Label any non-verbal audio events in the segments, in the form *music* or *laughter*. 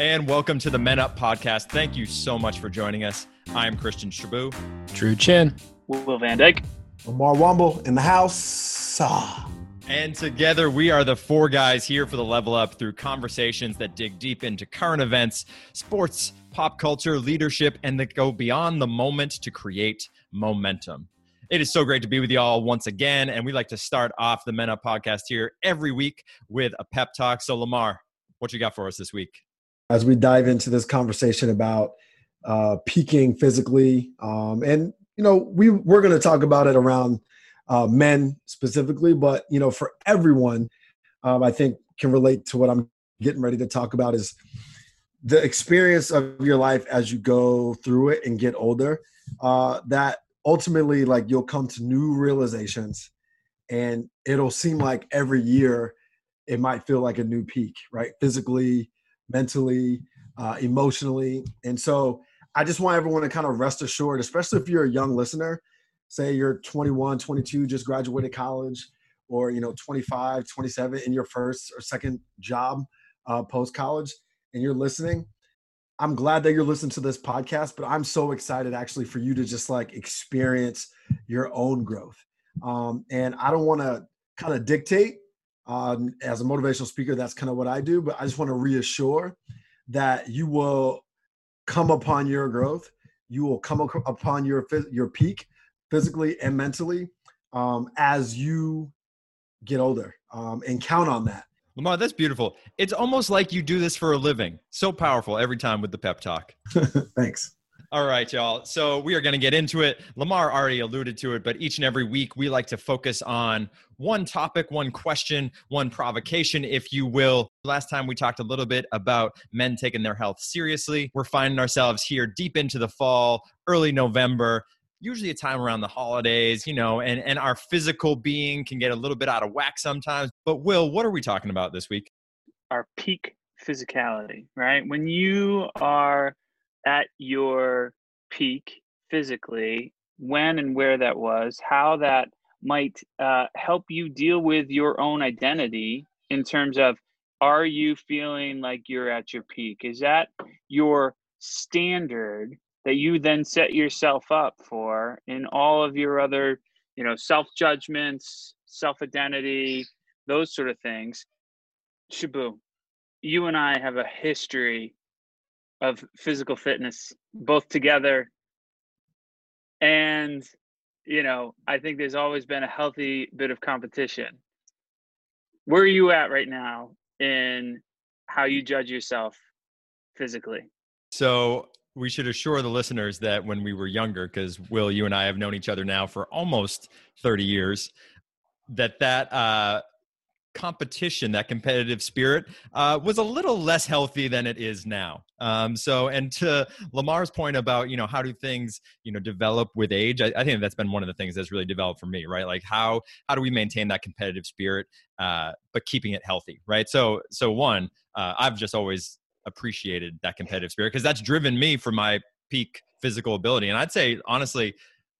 And welcome to the Men Up podcast. Thank you so much for joining us. I'm Christian Shaboo. Drew Chin. Will Van Dyke. Lamarr Wumble in the house. Ah. And together we are the four guys here for the level up through conversations that dig deep into current events, sports, pop culture, leadership, and that go beyond the moment to create momentum. It is so great to be with you all once again. And we like to start off the Men Up podcast here every week with a pep talk. So, Lamarr, what you got for us this week? As we dive into this conversation about uh, peaking physically, um, and you know, we we're going to talk about it around uh, men specifically, but you know, for everyone, um, I think can relate to what I'm getting ready to talk about is the experience of your life as you go through it and get older. Uh, that ultimately, like, you'll come to new realizations, and it'll seem like every year it might feel like a new peak, right? Physically, mentally, uh, emotionally, and so I just want everyone to kind of rest assured, especially if you're a young listener, say you're 21, 22, just graduated college, or you know 25, 27 in your first or second job uh, post college, and you're listening. I'm glad that you're listening to this podcast, but I'm so excited actually for you to just like experience your own growth. Um, and I don't want to kind of dictate. Um, as a motivational speaker, that's kind of what I do, but I just want to reassure that you will come upon your growth. You will come upon your your peak physically and mentally um, as you get older, um, and count on that. Lamarr, that's beautiful. It's almost like you do this for a living. So powerful every time with the pep talk. *laughs* Thanks. All right, y'all. So we are going to get into it. Lamarr already alluded to it, but each and every week we like to focus on one topic, one question, one provocation, if you will. Last time we talked a little bit about men taking their health seriously. We're finding ourselves here deep into the fall, early November. Usually a time around the holidays, you know, and, and our physical being can get a little bit out of whack sometimes. But, Will, what are we talking about this week? Our peak physicality, right? When you are at your peak physically, when and where that was, how that might uh, help you deal with your own identity in terms of are you feeling like you're at your peak? Is that your standard that you then set yourself up for in all of your other, you know, self judgments, self identity, those sort of things? Shaboo, you and I have a history of physical fitness both together. And you know i think there's always been a healthy bit of competition. Where are you at right now in how you judge yourself physically? So we should assure the listeners that when we were younger because will you and i have known each other now for almost 30 years that that uh, competition, that competitive spirit, uh, was a little less healthy than it is now. Um, so, and to Lamarr's point about, you know, how do things, you know, develop with age? I, I, think that's been one of the things that's really developed for me, right? Like how how do we maintain that competitive spirit, uh, but keeping it healthy, right? So, so one, uh, I've just always appreciated that competitive spirit because that's driven me for my peak physical ability, and I'd say honestly.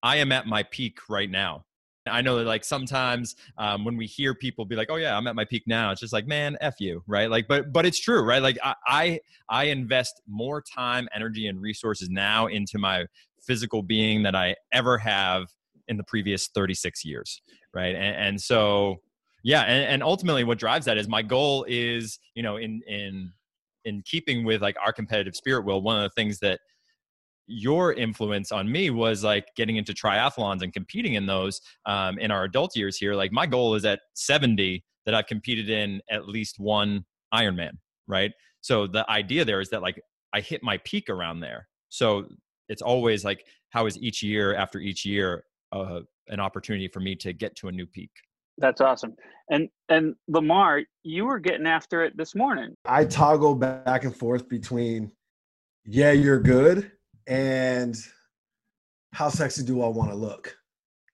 I am at my peak right now I know that like sometimes um, when we hear people be like, "Oh yeah, I'm at my peak now," it's just like, "Man, f you," right? Like, but but it's true, right? Like I I, I invest more time, energy, and resources now into my physical being than I ever have in the previous 36 years, right? And, and so yeah, and, and ultimately, what drives that is my goal is you know in in in keeping with like our competitive spirit. Will one of the things that your influence on me was like getting into triathlons and competing in those um, in our adult years here. Like my goal is at 70 that I've competed in at least one Ironman, right? So the idea there is that like I hit my peak around there. So it's always like how is each year after each year uh, an opportunity for me to get to a new peak. That's awesome. And and Lamarr, you were getting after it this morning. I toggle back and forth between yeah, you're good and how sexy do I want to look?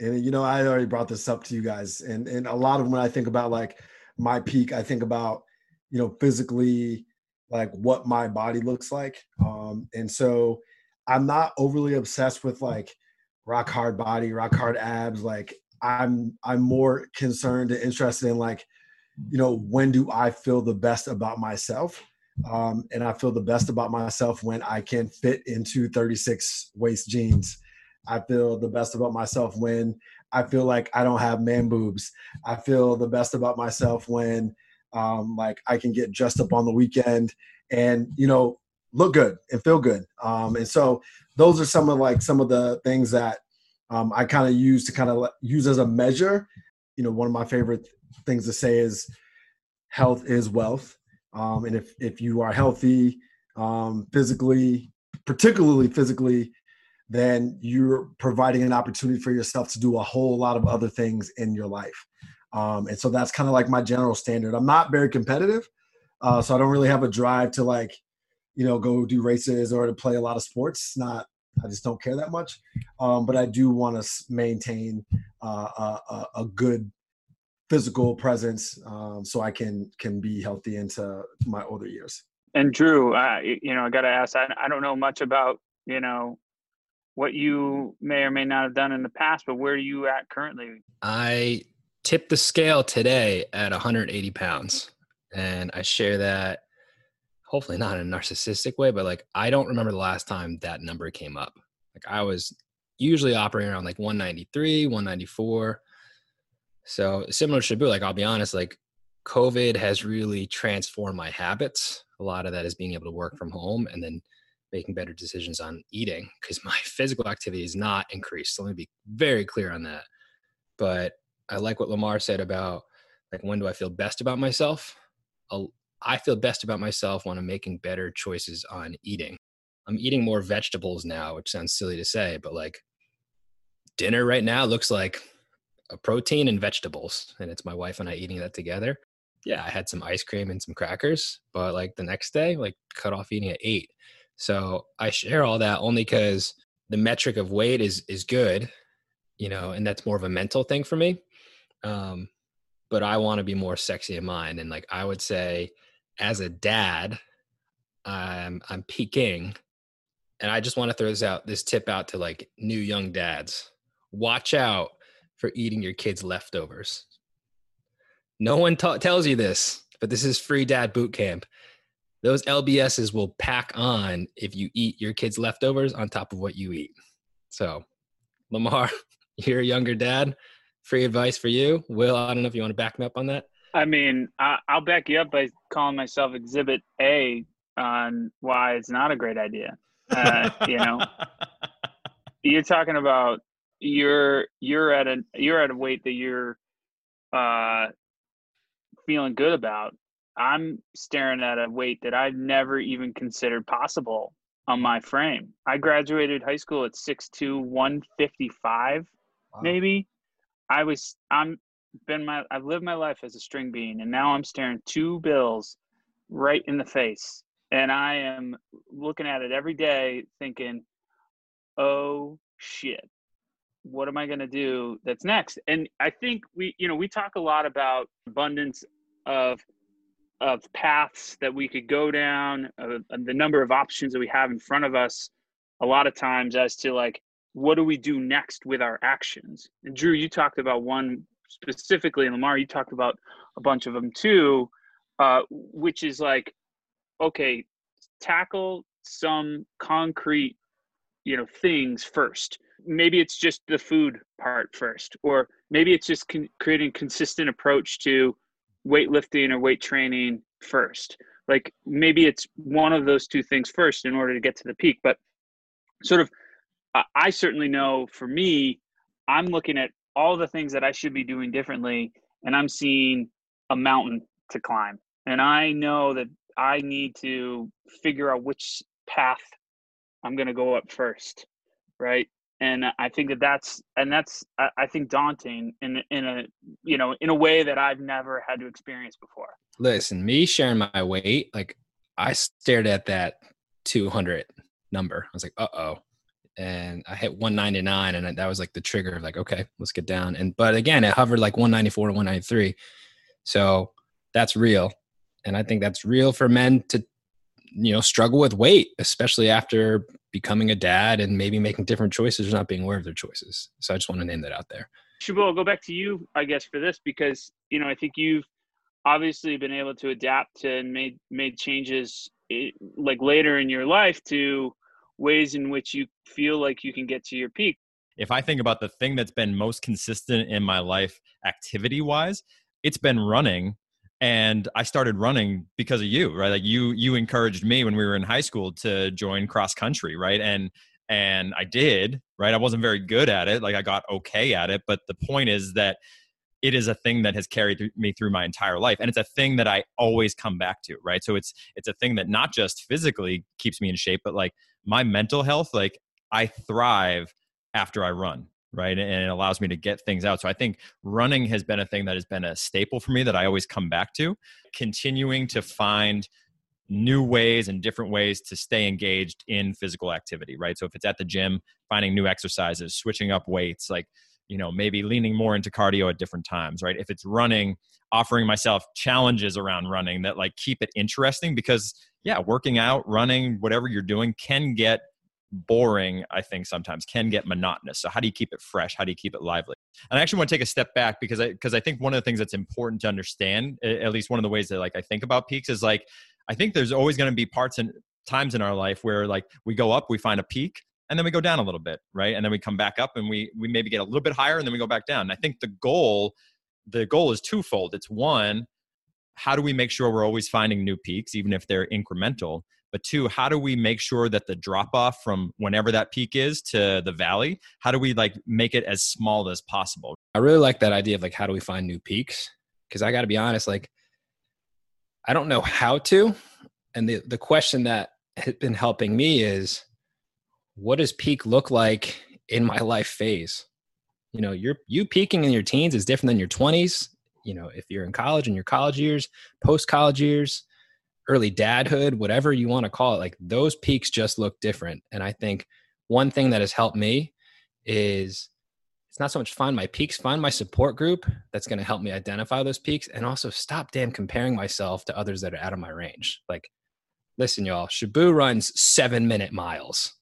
And you know, I already brought this up to you guys, and and a lot of when I think about like my peak, I think about you know physically like what my body looks like, um, and so I'm not overly obsessed with like rock hard body, rock hard abs. Like I'm I'm more concerned and interested in like you know when do I feel the best about myself Um, and I feel the best about myself when I can fit into 36 waist jeans. I feel the best about myself when I feel like I don't have man boobs. I feel the best about myself when um, like I can get dressed up on the weekend and you know look good and feel good. Um, and so those are some of like some of the things that um, I kind of use to kind of use as a measure. You know, one of my favorite things to say is health is wealth. Um, and if if you are healthy um, physically, particularly physically, then you're providing an opportunity for yourself to do a whole lot of other things in your life. Um, and so that's kind of like my general standard. I'm not very competitive, uh, so I don't really have a drive to like, you know, go do races or to play a lot of sports. It's not. I just don't care that much. Um, but I do want to maintain uh, a, a, good physical presence um, so I can can be healthy into my older years. And Drew, uh, you know, I got to ask. I, I don't know much about you know what you may or may not have done in the past, but where are you at currently? I tipped the scale today at 180 pounds, and I share that hopefully not in a narcissistic way, but like I don't remember the last time that number came up. Like I was usually operating around like 193, 194. So similar to Shaboo, like I'll be honest, like COVID has really transformed my habits. A lot of that is being able to work from home and then making better decisions on eating because *laughs* my physical activity is not increased. So let me be very clear on that. But I like what Lamarr said about like when do I feel best about myself? I feel best about myself when I'm making better choices on eating. I'm eating more vegetables now, which sounds silly to say, but like dinner right now looks like a protein and vegetables, and it's my wife and I eating that together. Yeah, I had some ice cream and some crackers, but like the next day, like cut off eating at eight. So I share all that only because the metric of weight is is good, you know, and that's more of a mental thing for me. Um, but I want to be more sexy in mind, and like I would say, as a dad, I'm I'm peaking, and I just want to throw this out this tip out to like new young dads: watch out for eating your kids' leftovers. No one ta- tells you this, but this is free dad boot camp those LBSs will pack on if you eat your kids' leftovers on top of what you eat. So, Lamarr, *laughs* you're a younger dad. Free advice for you. Will, I don't know if you want to back me up on that. I mean, I, will back you up by calling myself Exhibit A on why it's not a great idea. Uh, you know, *laughs* you're talking about you're you're at a you're at a weight that you're uh, feeling good about, I'm staring at a weight that I've never even considered possible on my frame. I graduated high school at 6'2", 155, wow. maybe. I was I'm been my I've lived my life as a string bean and now I'm staring two bills right in the face. And I am looking at it every day thinking, oh shit, what am I going to do that's next? And I think we, you know, we talk a lot about abundance of of paths that we could go down, uh, the number of options that we have in front of us, a lot of times as to like, what do we do next with our actions? And Drew, you talked about one specifically, and Lamarr, you talked about a bunch of them too, uh, which is like, okay, tackle some concrete, you know, things first. Maybe it's just the food part first, or maybe it's just con- creating consistent approach to weightlifting or weight training first. Like maybe it's one of those two things first in order to get to the peak. But sort of, I certainly know for me, I'm looking at all the things that I should be doing differently, and I'm seeing a mountain to climb. And I know that I need to figure out which path I'm going to go up first, right? And I think that that's and that's I think daunting in in a you know in a way that I've never had to experience before. Listen, me sharing my weight, like I stared at that 200 number. I was like, uh oh, and I hit 199, and that was like the trigger of like, okay, let's get down. And but again, it hovered like 194 to 193, so that's real, and I think that's real for men to you know struggle with weight especially after becoming a dad and maybe making different choices or not being aware of their choices. So i just want to name that out there. Shabul, I'll go back to you, I guess, for this because you know I think you've obviously been able to adapt to and made made changes eh, like later in your life to ways in which you feel like you can get to your peak. If i think about the thing that's been most consistent in my life activity wise it's been running and i started running because of you right? Like you you encouraged me when we were in high school to join cross country right? And and i did right? I wasn't very good at it like i got okay at it but the point is that it is a thing that has carried me through my entire life and it's a thing that i always come back to right? So it's it's a thing that not just physically keeps me in shape but like my mental health like i thrive after i run right? And it allows me to get things out. So i think running has been a thing that has been a staple for me that i always come back to. Continuing to find new ways and different ways to stay engaged in physical activity right? So if it's at the gym finding new exercises switching up weights like you know maybe leaning more into cardio at different times right? If it's running offering myself challenges around running that like keep it interesting because yeah working out running whatever you're doing can get boring i think sometimes can get monotonous. So how do you keep it fresh? How do you keep it lively? And i actually want to take a step back because i because i think one of the things that's important to understand at least one of the ways that like i think about peaks is like i think there's always going to be parts and times in our life where like we go up we find a peak and then we go down a little bit right? And then we come back up and we we maybe get a little bit higher and then we go back down. And i think the goal the goal is twofold. It's one how do we make sure we're always finding new peaks even if they're incremental but two how do we make sure that the drop off from whenever that peak is to the valley how do we like make it as small as possible i really like that idea of like how do we find new peaks because i got to be honest like i don't know how to and the the question that has been helping me is what does peak look like in my life phase? You know, you're you peaking in your teens is different than your 20s. You know, if you're in college in your college years, post college years, early dadhood, whatever you want to call it, like those peaks just look different. And I think one thing that has helped me is it's not so much find my peaks, find my support group that's going to help me identify those peaks and also stop damn comparing myself to others that are out of my range. Like, listen, y'all, Shaboo runs seven minute miles.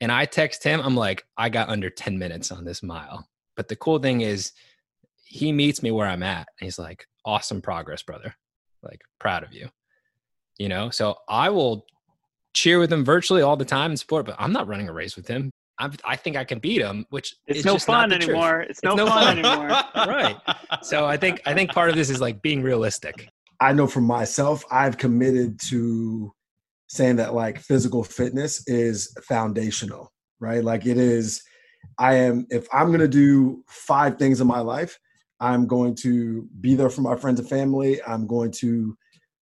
And I text him, I'm like, I got under 10 minutes on this mile. But the cool thing is, he meets me where I'm at. And he's like, awesome progress, brother. Like, proud of you. You know, so I will cheer with him virtually all the time and support, but I'm not running a race with him. I'm, i think I can beat him, which it's no fun anymore. It's, it's no, no, fun, fun anymore. *laughs* right. So I think I think part of this is like being realistic. I know for myself, I've committed to saying that like physical fitness is foundational, right? Like it is, I am, if I'm going to do five things in my life, I'm going to be there for my friends and family. I'm going to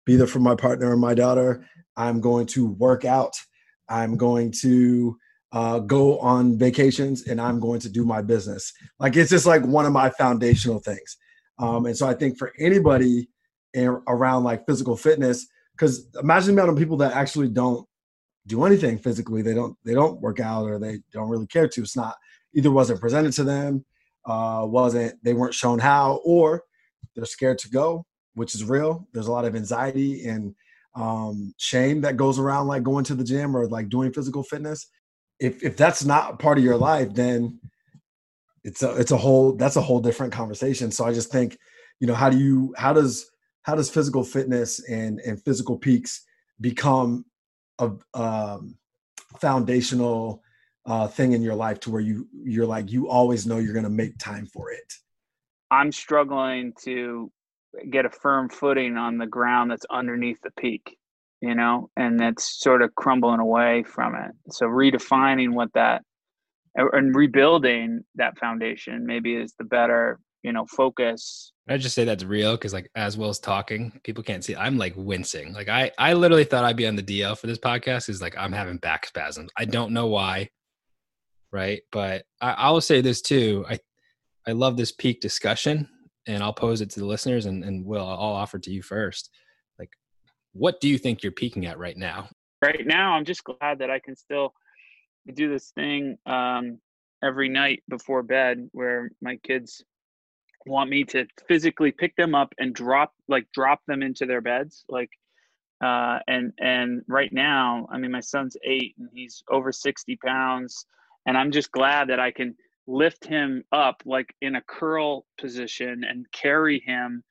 be there for my partner and my daughter. I'm going to work out. I'm going to uh, go on vacations and I'm going to do my business. Like it's just like one of my foundational things. Um, and so I think for anybody in, around like physical fitness, because imagine the amount of people that actually don't do anything physically they don't they don't work out or they don't really care to it's not either wasn't presented to them uh wasn't they weren't shown how or they're scared to go which is real. There's a lot of anxiety and um shame that goes around like going to the gym or like doing physical fitness. If if that's not part of your life then it's a it's a whole that's a whole different conversation. So i just think you know how do you how does how does physical fitness and and physical peaks become a um, foundational uh, thing in your life to where you you're like you always know you're going to make time for it? I'm struggling to get a firm footing on the ground that's underneath the peak you know and that's sort of crumbling away from it so redefining what that and rebuilding that foundation maybe is the better you know focus I just say that's real because like as well as talking, people can't see. I'm like wincing. Like I, I literally thought I'd be on the DL for this podcast. Is like I'm having back spasms. I don't know why, right? But I, I will say this too. I, I love this peak discussion, and I'll pose it to the listeners, and and Will, I'll offer to you first. Like, what do you think you're peaking at right now? Right now, I'm just glad that I can still do this thing um, every night before bed, where my kids want me to physically pick them up and drop like drop them into their beds like uh and and right now i mean my son's eight and he's over 60 pounds and i'm just glad that i can lift him up like in a curl position and carry him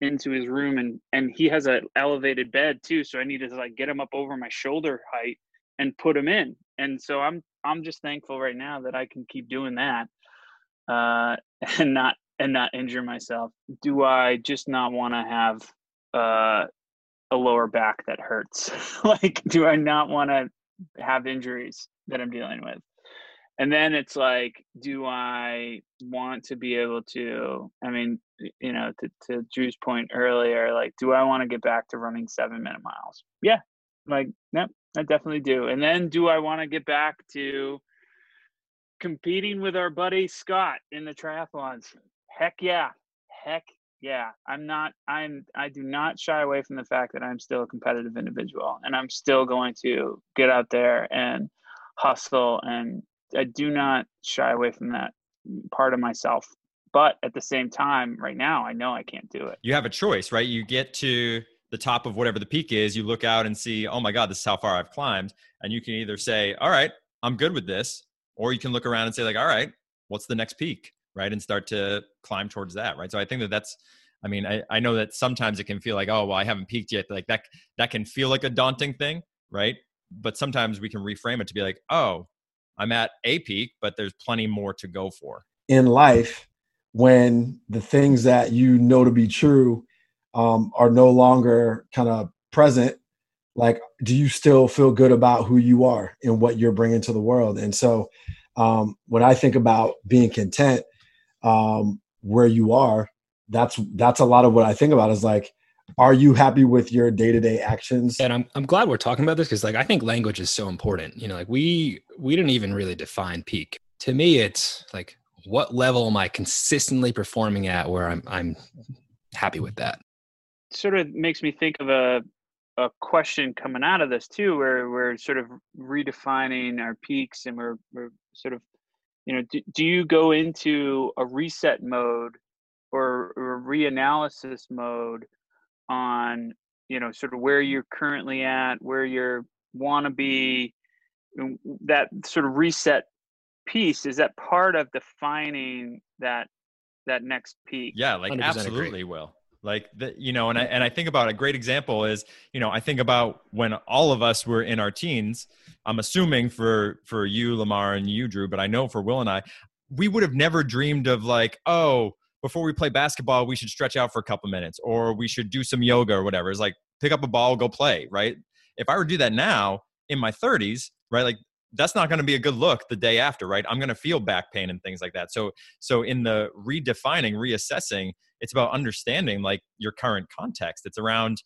into his room and and he has an elevated bed too so i need to like get him up over my shoulder height and put him in. And so i'm i'm just thankful right now that i can keep doing that uh *laughs* and not and not injure myself. Do i just not want to have uh a lower back that hurts? *laughs* Like do i not want to have injuries that i'm dealing with and then it's like do i want to be able to i mean you know to, to drew's point earlier like do i want to get back to running seven minute miles? Yeah like yep i definitely do. And then do i want to get back to competing with our buddy scott in the triathlons? Heck yeah heck yeah. I'm not i'm i do not shy away from the fact that i'm still a competitive individual and i'm still going to get out there and hustle and I do not shy away from that part of myself. But at the same time, right now, I know I can't do it. You have a choice, right? You get to the top of whatever the peak is, you look out and see, oh my God, this is how far I've climbed. And you can either say, all right, I'm good with this. Or you can look around and say, like, all right, what's the next peak? Right. And start to climb towards that. Right. So I think that that's, I mean, I, I know that sometimes it can feel like, oh, well, I haven't peaked yet. Like that, that can feel like a daunting thing. Right. But sometimes we can reframe it to be like, oh, I'm at a peak, but there's plenty more to go for. In life, when the things that you know to be true um, are no longer kind of present, like, do you still feel good about who you are and what you're bringing to the world? And so, um, when I think about being content um, where you are, that's that's a lot of what I think about. Is like, are you happy with your day-to-day actions? And i'm, I'm glad we're talking about this because like i think language is so important you know like we we didn't even really define peak. To me it's like what level am i consistently performing at where i'm i'm happy with that? Sort of makes me think of a a question coming out of this too where we're sort of redefining our peaks and we're we're sort of you know do, do you go into a reset mode or, or reanalysis mode on you know sort of where mm-hmm. you're currently at where you want to be that sort of reset piece is that part of defining that that next peak? Yeah like absolutely agree. will. Like the, you know and i and i think about a great example is you know i think about when all of us were in our teens i'm assuming for for you lamarr and you drew but i know for will and i we would have never dreamed of like oh before we play basketball, we should stretch out for a couple minutes or we should do some yoga or whatever. It's like pick up a ball, go play, right? If I were to do that now in my 30s, right, like that's not going to be a good look the day after, right? I'm going to feel back pain and things like that. So, so in the redefining, reassessing, it's about understanding like your current context. It's around,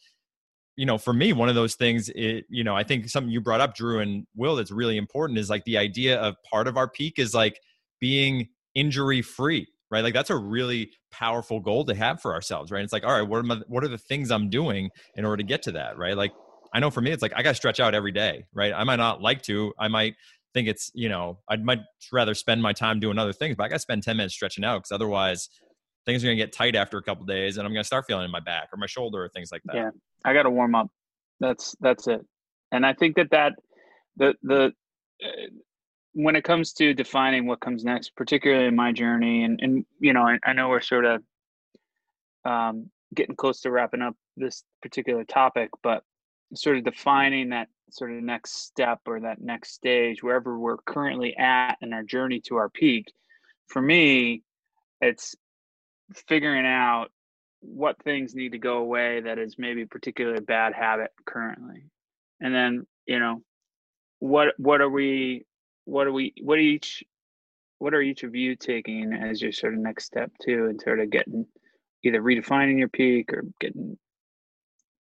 you know, for me, one of those things, it, you know, I think something you brought up, Drew and Will, that's really important is like the idea of part of our peak is like being injury free right? Like that's a really powerful goal to have for ourselves right? It's like all right what am I, what are the things i'm doing in order to get to that? Right? Like i know for me it's like i got to stretch out every day right? I might not like to i might think it's you know i might rather spend my time doing other things but i got to spend 10 minutes stretching out because otherwise things are going to get tight after a couple days and i'm going to start feeling in my back or my shoulder or things like that. Yeah i got to warm up. That's that's it. And i think that that the the uh, when it comes to defining what comes next, particularly in my journey, and and you know, I, I know we're sort of um, getting close to wrapping up this particular topic, but sort of defining that sort of next step or that next stage, wherever we're currently at in our journey to our peak. For me, it's figuring out what things need to go away that is maybe particularly bad habit currently, and then you know what what are we what are we what are each what are each of you taking as your sort of next step too and sort of getting either redefining your peak or getting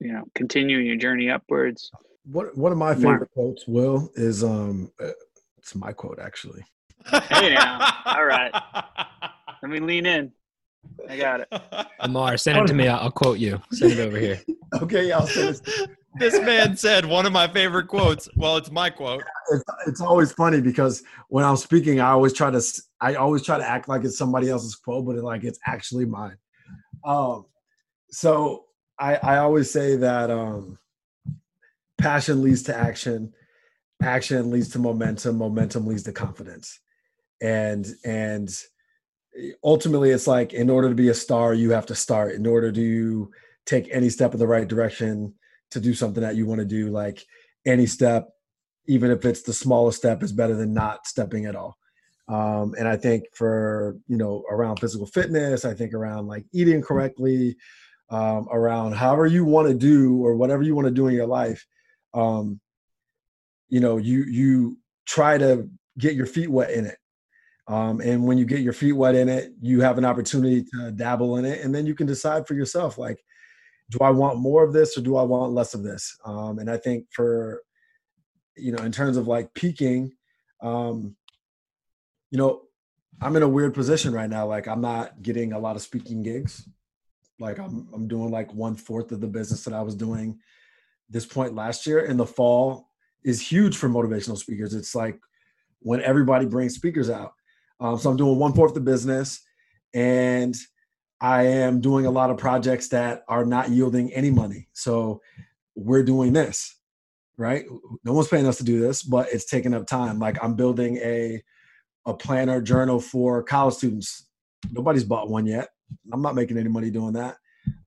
you know continuing your journey upwards? What one of my favorite quotes will is um uh, it's my quote actually. Hey now. All right. *laughs* Let me lean in. I got it. Amar send it to me. I'll, I'll quote you. Send it over here. *laughs* Okay i'll send it this man said one of my favorite quotes. Well, it's my quote. It's, it's, always funny because when I'm speaking, I always try to I always try to act like it's somebody else's quote, but like it's actually mine. Um, so I I always say that um, passion leads to action, action leads to momentum, momentum leads to confidence, and and ultimately it's like in order to be a star you have to start in order to take any step in the right direction to do something that you want to do like any step even if it's the smallest step is better than not stepping at all. Um, and i think for you know around physical fitness i think around like eating correctly um, around however you want to do or whatever you want to do in your life um, you know you you try to get your feet wet in it. Um, and when you get your feet wet in it, you have an opportunity to dabble in it, and then you can decide for yourself, like, do I want more of this or do I want less of this? Um, and I think for, you know, in terms of like peaking, um, you know, I'm in a weird position right now. Like, I'm not getting a lot of speaking gigs. Like, I'm I'm doing like one fourth of the business that I was doing this point last year. And the fall is huge for motivational speakers. It's like when everybody brings speakers out um, so I'm doing one fourth of the business, and I am doing a lot of projects that are not yielding any money. So we're doing this, right? No one's paying us to do this, but it's taking up time. Like I'm building a a planner journal for college students. Nobody's bought one yet. I'm not making any money doing that.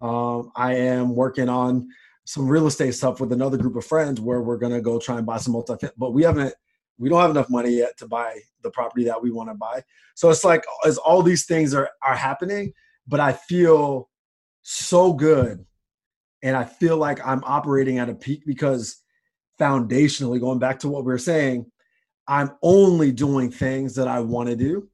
Um, I am working on some real estate stuff with another group of friends where we're gonna go try and buy some multi, but we haven't we don't have enough money yet to buy the property that we want to buy. So it's like as all these things are are happening, but I feel so good and I feel like I'm operating at a peak because foundationally going back to what we were saying, I'm only doing things that I want to do.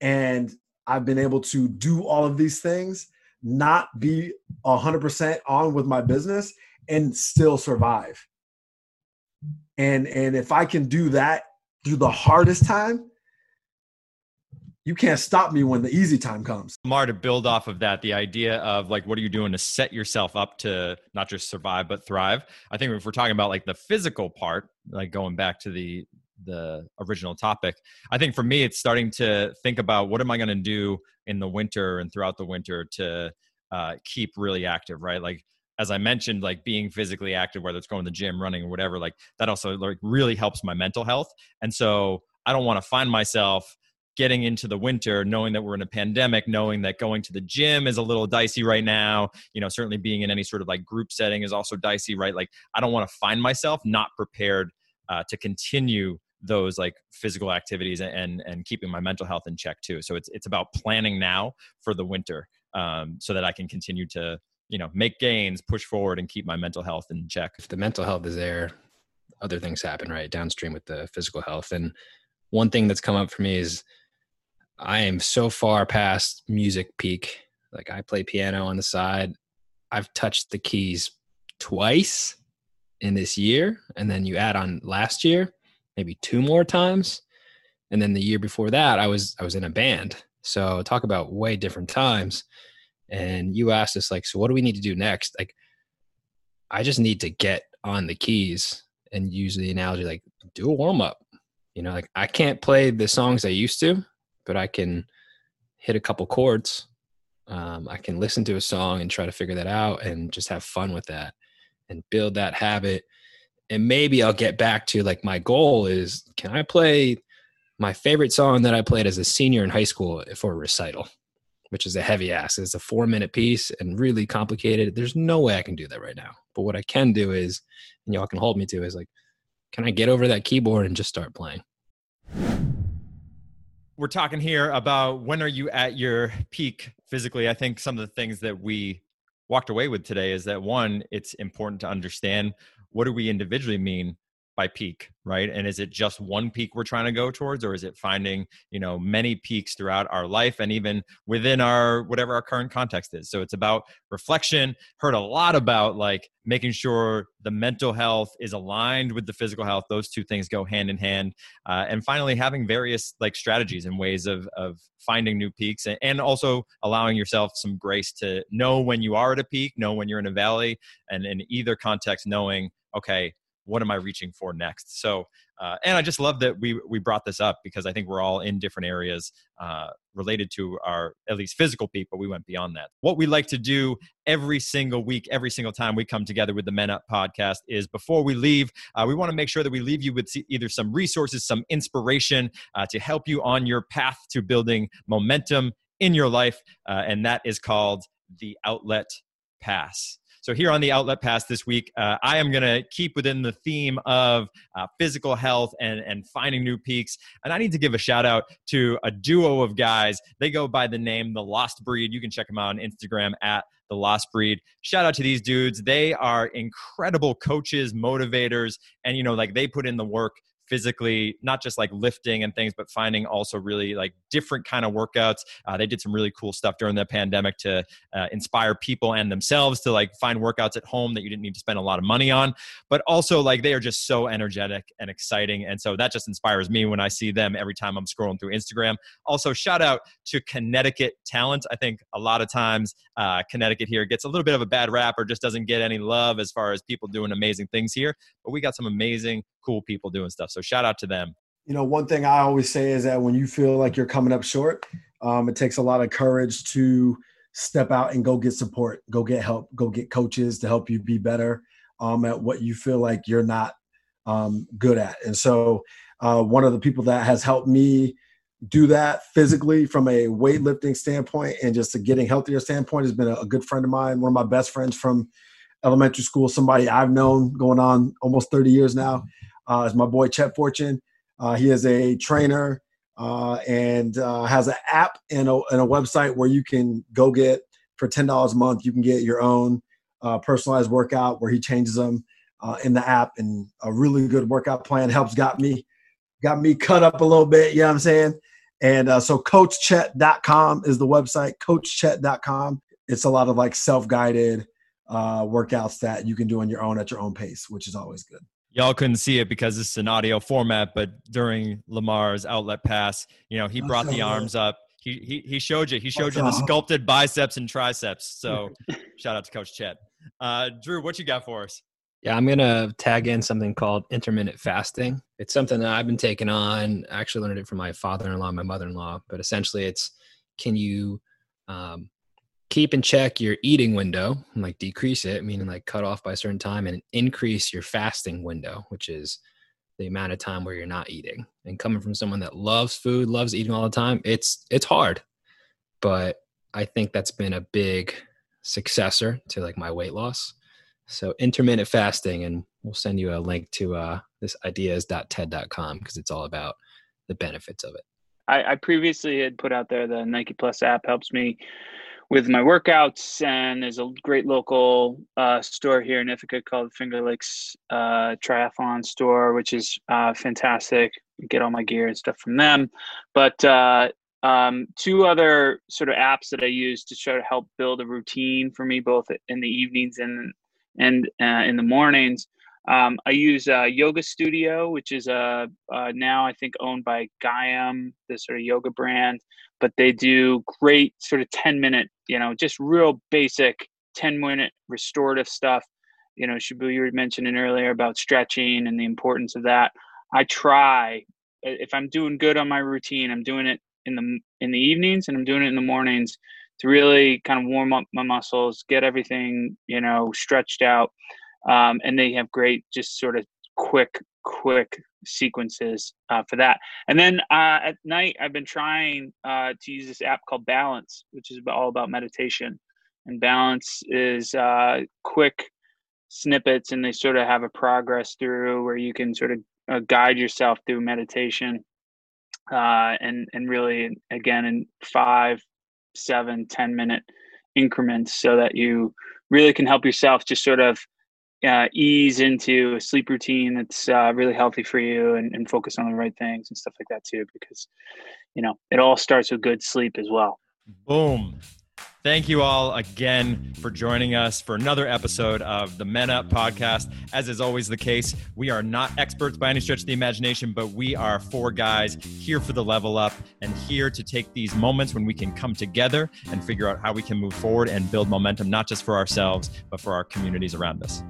And I've been able to do all of these things, not be 100% on with my business and still survive and and if i can do that through the hardest time you can't stop me when the easy time comes. Mar, to build off of that, the idea of like, what are you doing to set yourself up to not just survive but thrive? I think if we're talking about like the physical part, like going back to the the original topic, I think for me, it's starting to think about what am I going to do in the winter and throughout the winter to uh, keep really active, right? Like as I mentioned, like being physically active, whether it's going to the gym, running, or whatever, like that also like really helps my mental health. And so I don't want to find myself getting into the winter knowing that we're in a pandemic knowing that going to the gym is a little dicey right now. You know certainly being in any sort of like group setting is also dicey right? Like i don't want to find myself not prepared uh, to continue those like physical activities and and keeping my mental health in check too. So it's it's about planning now for the winter um, so that i can continue to you know make gains push forward and keep my mental health in check. If the mental health is there other things happen right? Downstream with the physical health. And one thing that's come up for me is i am so far past music peak. Like i play piano on the side. I've touched the keys twice in this year and then you add on last year maybe two more times. And then the year before that i was i was in a band. So talk about way different times. And you asked us like so what do we need to do next? Like i just need to get on the keys and use the analogy like do a warm up you know like i can't play the songs i used to but i can hit a couple chords um, i can listen to a song and try to figure that out and just have fun with that and build that habit and maybe i'll get back to like my goal is can i play my favorite song that i played as a senior in high school for a recital which is a heavy ask. It's a four minute piece and really complicated. There's no way I can do that right now. But what I can do is, and y'all can hold me to, is like, can I get over that keyboard and just start playing? We're talking here about when are you at your peak physically. I think some of the things that we walked away with today is that one, it's important to understand what do we individually mean by peak right? And is it just one peak we're trying to go towards or is it finding you know many peaks throughout our life and even within our whatever our current context is? So it's about reflection heard a lot about like making sure the mental health is aligned with the physical health. Those two things go hand in hand. Uh, and finally having various like strategies and ways of of finding new peaks and, and also allowing yourself some grace to know when you are at a peak know when you're in a valley and in either context knowing okay what am I reaching for next? So Uh, and I just love that we we brought this up because I think we're all in different areas uh, related to our at least physical peak, but we went beyond that. What we like to do every single week, every single time we come together with the Men Up podcast is before we leave, uh, we want to make sure that we leave you with either some resources, some inspiration uh, to help you on your path to building momentum in your life, uh, and that is called the Outlet Pass. So, here on the Outlet Pass this week, uh, I am going to keep within the theme of uh, physical health and, and finding new peaks. And I need to give a shout out to a duo of guys. They go by the name The Lost Breed. You can check them out on Instagram at The Lost Breed. Shout out to these dudes. They are incredible coaches, motivators, and, you know, like they put in the work physically not just like lifting and things but finding also really like different kind of workouts. Uh, they did some really cool stuff during the pandemic to uh, inspire people and themselves to like find workouts at home that you didn't need to spend a lot of money on. But also like they are just so energetic and exciting and so that just inspires me when i see them every time i'm scrolling through instagram. Also shout out to connecticut talent i think a lot of times uh, connecticut here gets a little bit of a bad rap or just doesn't get any love as far as people doing amazing things here but we got some amazing cool people doing stuff. So shout out to them. You know, one thing I always say is that when you feel like you're coming up short, um, it takes a lot of courage to step out and go get support, go get help, go get coaches to help you be better um, at what you feel like you're not um, good at. And so, uh, one of the people that has helped me do that physically from a weightlifting standpoint and just a getting healthier standpoint has been a, a good friend of mine, one of my best friends from elementary school, somebody I've known going on almost 30 years now uh, is my boy Chet Fortune. Uh, he is a trainer uh, and uh, has an app and a, and a website where you can go get for ten dollars a month. You can get your own uh, personalized workout where he changes them uh, in the app, and a really good workout plan helps got me got me cut up a little bit. You know what I'm saying? And uh, so CoachChet.com is the website. CoachChet.com. It's a lot of like self guided uh, workouts that you can do on your own at your own pace, which is always good. Y'all couldn't see it because it's an audio format, but during Lamarr's outlet pass, you know, he brought the arms up. He, he, he showed you. He showed you the sculpted biceps and triceps. So *laughs* shout out to Coach Chet. Uh, Drew, what you got for us? Yeah, I'm gonna tag in something called intermittent fasting. It's something that I've been taking on. I actually learned it from my father-in-law, my mother-in-law. But essentially, it's can you um, keep in check your eating window and like decrease it, meaning like cut off by a certain time and increase your fasting window, which is the amount of time where you're not eating. And coming from someone that loves food, loves eating all the time, it's it's hard. But I think that's been a big successor to like my weight loss. So intermittent fasting, and we'll send you a link to uh, this ideas.ted.com because it's all about the benefits of it. I, I previously had put out there the Nike Plus app helps me with my workouts. And there's a great local uh, store here in Ithaca called Finger Lakes uh, Triathlon Store, which is uh, fantastic. Get all my gear and stuff from them. But uh, um, two other sort of apps that I use to try to help build a routine for me, both in the evenings and and uh, in the mornings. Um, I use uh, Yoga Studio, which is uh, uh, now I think owned by Gaiam, the sort of yoga brand, but they do great sort of 10 minute, you know, just real basic 10 minute restorative stuff. You know, Shaboo, you were mentioning earlier about stretching and the importance of that. I try if I'm doing good on my routine, I'm doing it in the in the evenings and I'm doing it in the mornings to really kind of warm up my muscles, get everything you know stretched out um, and they have great just sort of quick quick sequences uh, for that. And then uh, at night i've been trying uh, to use this app called balance which is all about meditation. And balance is uh, quick snippets and they sort of have a progress through where you can sort of uh, guide yourself through meditation uh, and and really again in five seven ten minute increments so that you really can help yourself just sort of uh, ease into a sleep routine that's uh, really healthy for you and, and focus on the right things and stuff like that too because you know it all starts with good sleep as well. Boom Thank you all again for joining us for another episode of the Men Up podcast. As is always the case, we are not experts by any stretch of the imagination, but we are four guys here for the level up and here to take these moments when we can come together and figure out how we can move forward and build momentum, not just for ourselves, but for our communities around us.